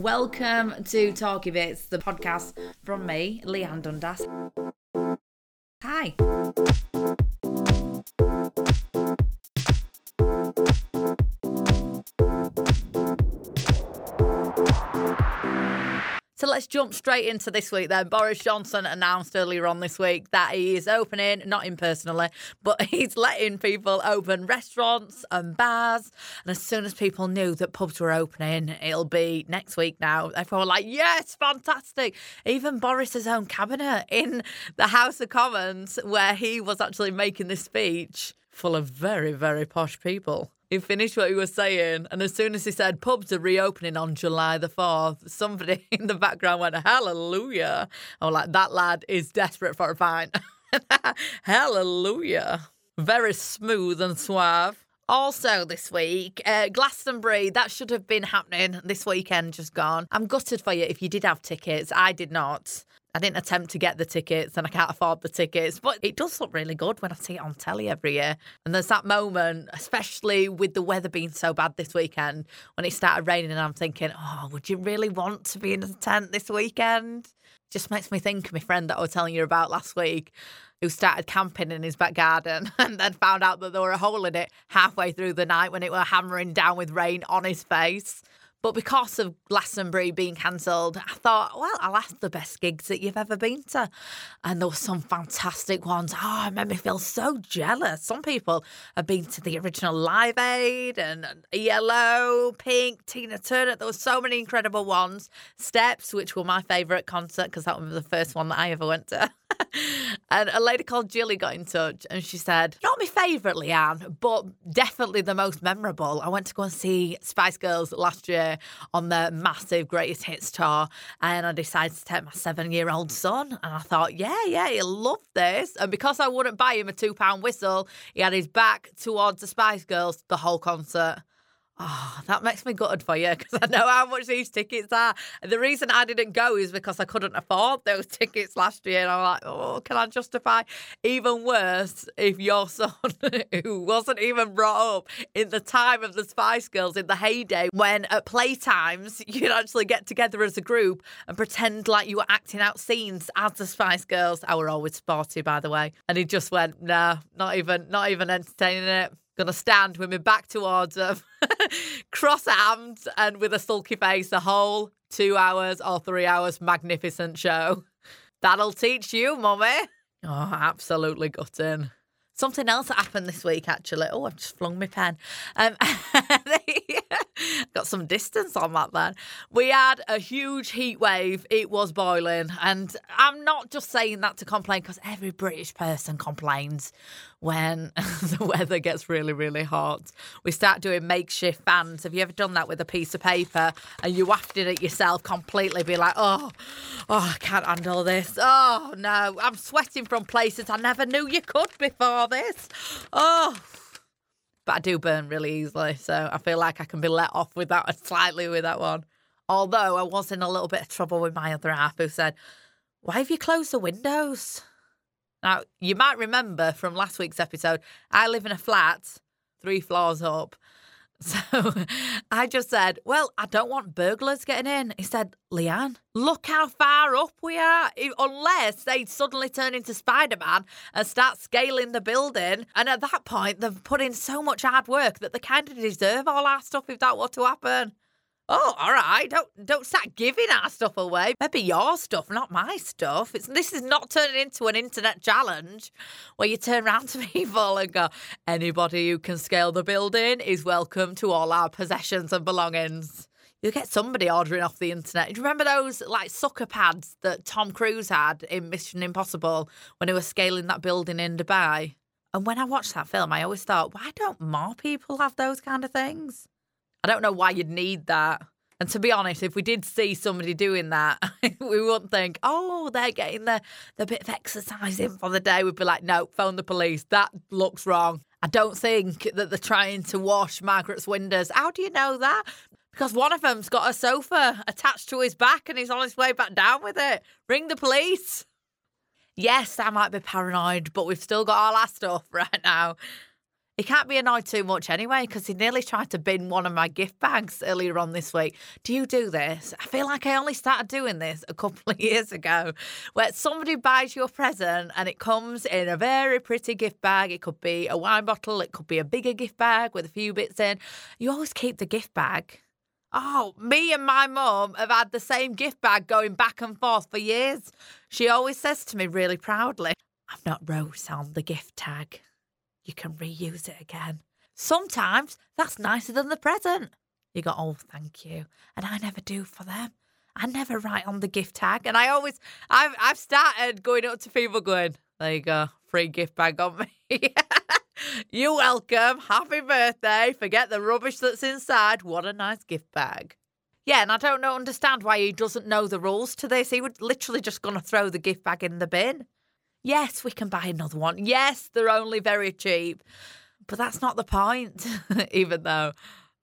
Welcome to Talky Bits, the podcast from me, Leanne Dundas. Hi. Jump straight into this week then. Boris Johnson announced earlier on this week that he is opening, not him personally, but he's letting people open restaurants and bars. And as soon as people knew that pubs were opening, it'll be next week now. Everyone were like, yes, fantastic. Even Boris's own cabinet in the House of Commons, where he was actually making this speech, full of very, very posh people. He finished what he was saying, and as soon as he said pubs are reopening on July the 4th, somebody in the background went, Hallelujah. I was like, that lad is desperate for a pint. Hallelujah. Very smooth and suave. Also, this week, uh, Glastonbury, that should have been happening this weekend, just gone. I'm gutted for you if you did have tickets. I did not. I didn't attempt to get the tickets and I can't afford the tickets, but it does look really good when I see it on telly every year. And there's that moment, especially with the weather being so bad this weekend, when it started raining, and I'm thinking, oh, would you really want to be in a tent this weekend? Just makes me think of my friend that I was telling you about last week who started camping in his back garden and then found out that there were a hole in it halfway through the night when it were hammering down with rain on his face. But because of Glastonbury being cancelled, I thought, well, I'll ask the best gigs that you've ever been to. And there were some fantastic ones. Oh, it made me feel so jealous. Some people have been to the original Live Aid and Yellow, Pink, Tina Turner. There were so many incredible ones. Steps, which were my favourite concert because that was the first one that I ever went to. and a lady called Jilly got in touch and she said, Not my favourite, Leanne, but definitely the most memorable. I went to go and see Spice Girls last year on their massive greatest hits tour and I decided to take my seven year old son and I thought, yeah, yeah, he'll love this. And because I wouldn't buy him a two pound whistle, he had his back towards the Spice Girls the whole concert. Oh, that makes me gutted for you because I know how much these tickets are. The reason I didn't go is because I couldn't afford those tickets last year. And I'm like, oh, can I justify? Even worse, if your son, who wasn't even brought up in the time of the Spice Girls in the heyday, when at playtimes you'd actually get together as a group and pretend like you were acting out scenes as the Spice Girls. I were always sporty, by the way. And he just went, nah, not even, not even entertaining it gonna stand with my back towards them, cross arms, and with a sulky face the whole two hours or three hours magnificent show. That'll teach you, mummy. Oh, absolutely gutting. Something else that happened this week, actually. Oh, I've just flung my pen. Um, got some distance on that then. We had a huge heat wave. It was boiling. And I'm not just saying that to complain because every British person complains when the weather gets really, really hot. We start doing makeshift fans. Have you ever done that with a piece of paper and you wafted it yourself completely? Be like, oh, oh, I can't handle this. Oh, no, I'm sweating from places I never knew you could before this. Oh, but I do burn really easily, so I feel like I can be let off with that slightly with that one. Although I was in a little bit of trouble with my other half who said, Why have you closed the windows? Now, you might remember from last week's episode, I live in a flat three floors up. So I just said, Well, I don't want burglars getting in. He said, Leanne, look how far up we are. Unless they suddenly turn into Spider Man and start scaling the building. And at that point, they've put in so much hard work that they kind of deserve all our stuff if that were to happen. Oh, all right. Don't don't start giving our stuff away. Maybe your stuff, not my stuff. It's this is not turning into an internet challenge where you turn around to people and go, anybody who can scale the building is welcome to all our possessions and belongings. You get somebody ordering off the internet. Do you remember those like sucker pads that Tom Cruise had in Mission Impossible when he was scaling that building in Dubai? And when I watched that film, I always thought, why don't more people have those kind of things? I don't know why you'd need that. And to be honest, if we did see somebody doing that, we wouldn't think, oh, they're getting the, the bit of exercise in for the day. We'd be like, no, phone the police. That looks wrong. I don't think that they're trying to wash Margaret's windows. How do you know that? Because one of them's got a sofa attached to his back and he's on his way back down with it. Ring the police. Yes, I might be paranoid, but we've still got all our stuff right now. He can't be annoyed too much anyway because he nearly tried to bin one of my gift bags earlier on this week. Do you do this? I feel like I only started doing this a couple of years ago, where somebody buys you a present and it comes in a very pretty gift bag. It could be a wine bottle, it could be a bigger gift bag with a few bits in. You always keep the gift bag. Oh, me and my mum have had the same gift bag going back and forth for years. She always says to me really proudly, I've not wrote on the gift tag. You can reuse it again. Sometimes that's nicer than the present. You go, oh, thank you. And I never do for them. I never write on the gift tag. And I always, I've, I've started going up to people going, there you go, free gift bag on me. You're welcome. Happy birthday. Forget the rubbish that's inside. What a nice gift bag. Yeah, and I don't know, understand why he doesn't know the rules to this. He would literally just going to throw the gift bag in the bin. Yes, we can buy another one. Yes, they're only very cheap. But that's not the point, even though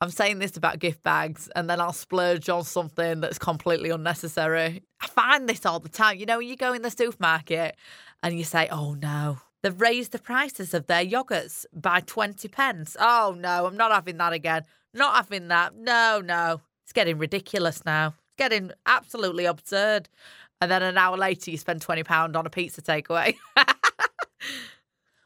I'm saying this about gift bags and then I'll splurge on something that's completely unnecessary. I find this all the time. You know, you go in the supermarket and you say, oh no, they've raised the prices of their yogurts by 20 pence. Oh no, I'm not having that again. Not having that. No, no. It's getting ridiculous now. It's getting absolutely absurd and then an hour later you spend £20 on a pizza takeaway.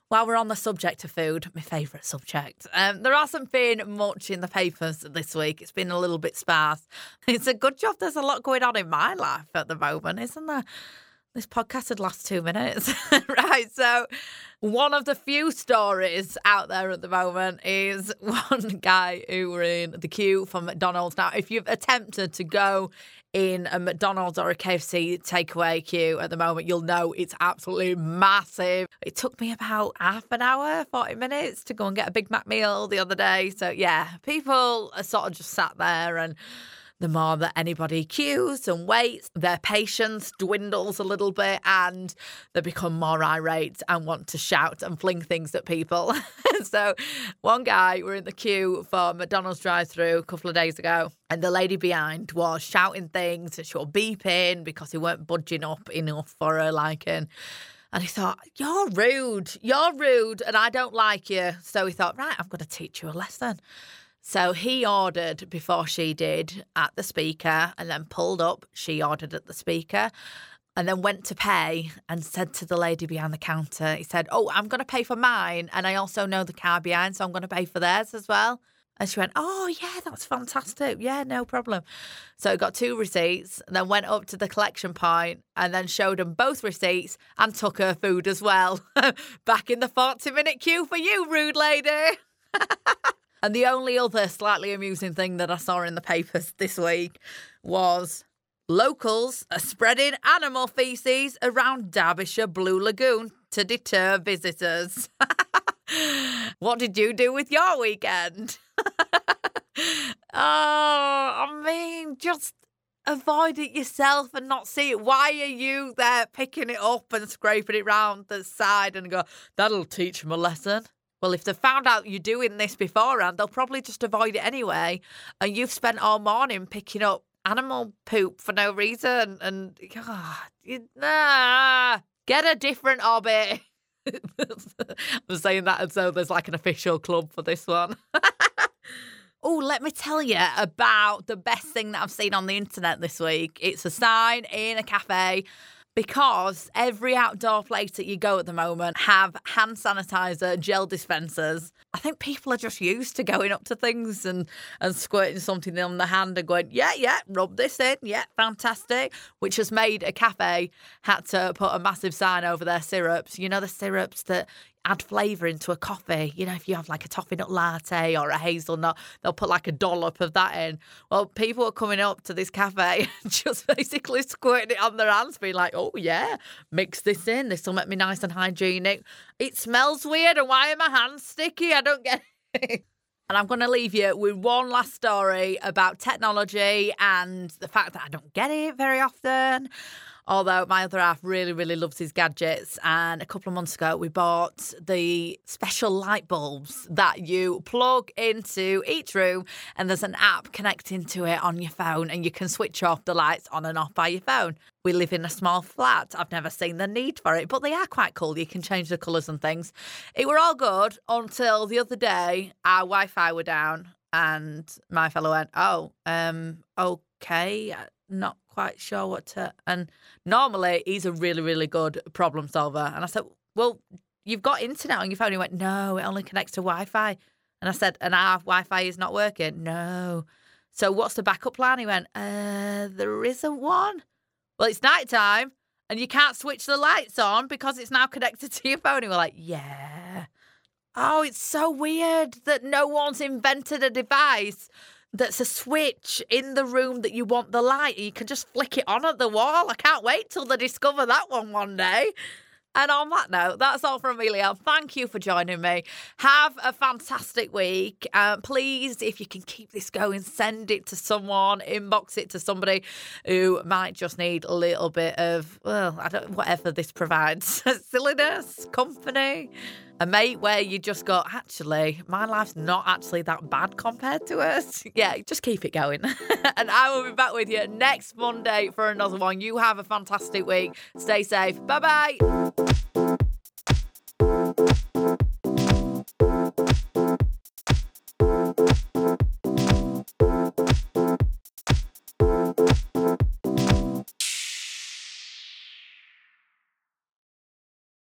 While we're on the subject of food, my favourite subject, um, there hasn't been much in the papers this week. It's been a little bit sparse. It's a good job there's a lot going on in my life at the moment, isn't there? This podcast had last two minutes. right. So, one of the few stories out there at the moment is one guy who were in the queue for McDonald's. Now, if you've attempted to go in a McDonald's or a KFC takeaway queue at the moment, you'll know it's absolutely massive. It took me about half an hour, 40 minutes to go and get a Big Mac meal the other day. So, yeah, people are sort of just sat there and the more that anybody queues and waits, their patience dwindles a little bit and they become more irate and want to shout and fling things at people. so, one guy, we're in the queue for McDonald's drive through a couple of days ago, and the lady behind was shouting things she was beeping because he weren't budging up enough for her liking. And he thought, You're rude. You're rude. And I don't like you. So he thought, Right, I'm going to teach you a lesson. So he ordered before she did at the speaker and then pulled up. She ordered at the speaker and then went to pay and said to the lady behind the counter, he said, Oh, I'm going to pay for mine. And I also know the car behind, so I'm going to pay for theirs as well. And she went, Oh, yeah, that's fantastic. Yeah, no problem. So got two receipts and then went up to the collection point and then showed them both receipts and took her food as well. Back in the 40 minute queue for you, rude lady. And the only other slightly amusing thing that I saw in the papers this week was locals are spreading animal feces around Derbyshire Blue Lagoon to deter visitors. what did you do with your weekend? oh, I mean, just avoid it yourself and not see it. Why are you there picking it up and scraping it round the side and go, that'll teach them a lesson? Well, if they've found out you're doing this beforehand, they'll probably just avoid it anyway. And you've spent all morning picking up animal poop for no reason. And God, you, nah, get a different hobby. I'm saying that as though there's like an official club for this one. Oh, let me tell you about the best thing that I've seen on the internet this week. It's a sign in a cafe because every outdoor place that you go at the moment have hand sanitizer gel dispensers. I think people are just used to going up to things and, and squirting something on the hand and going, yeah, yeah, rub this in. Yeah, fantastic. Which has made a cafe had to put a massive sign over their syrups. You know, the syrups that add flavour into a coffee. You know, if you have like a toffee nut latte or a hazelnut, they'll put like a dollop of that in. Well, people are coming up to this cafe and just basically squirting it on their hands, being like, oh, yeah, mix this in. This will make me nice and hygienic. It smells weird. And why are my hands sticky? I don't get it. And I'm going to leave you with one last story about technology and the fact that I don't get it very often. Although my other half really, really loves his gadgets. And a couple of months ago, we bought the special light bulbs that you plug into each room, and there's an app connecting to it on your phone, and you can switch off the lights on and off by your phone. We live in a small flat. I've never seen the need for it, but they are quite cool. You can change the colours and things. It were all good until the other day, our Wi Fi were down, and my fellow went, Oh, um, okay, not quite sure what to. And normally he's a really, really good problem solver. And I said, Well, you've got internet on your phone. He went, No, it only connects to Wi Fi. And I said, And our Wi Fi is not working. No. So what's the backup plan? He went, Uh, there isn't one. Well, it's night time and you can't switch the lights on because it's now connected to your phone. And we're like, Yeah. Oh, it's so weird that no one's invented a device that's a switch in the room that you want the light. You can just flick it on at the wall. I can't wait till they discover that one one day. And on that note, that's all from Amelia. Thank you for joining me. Have a fantastic week. Uh, please, if you can keep this going, send it to someone, inbox it to somebody who might just need a little bit of, well, I don't, whatever this provides silliness, company a mate where you just go, actually, my life's not actually that bad compared to us. Yeah, just keep it going. and I will be back with you next Monday for another one. You have a fantastic week. Stay safe. Bye bye.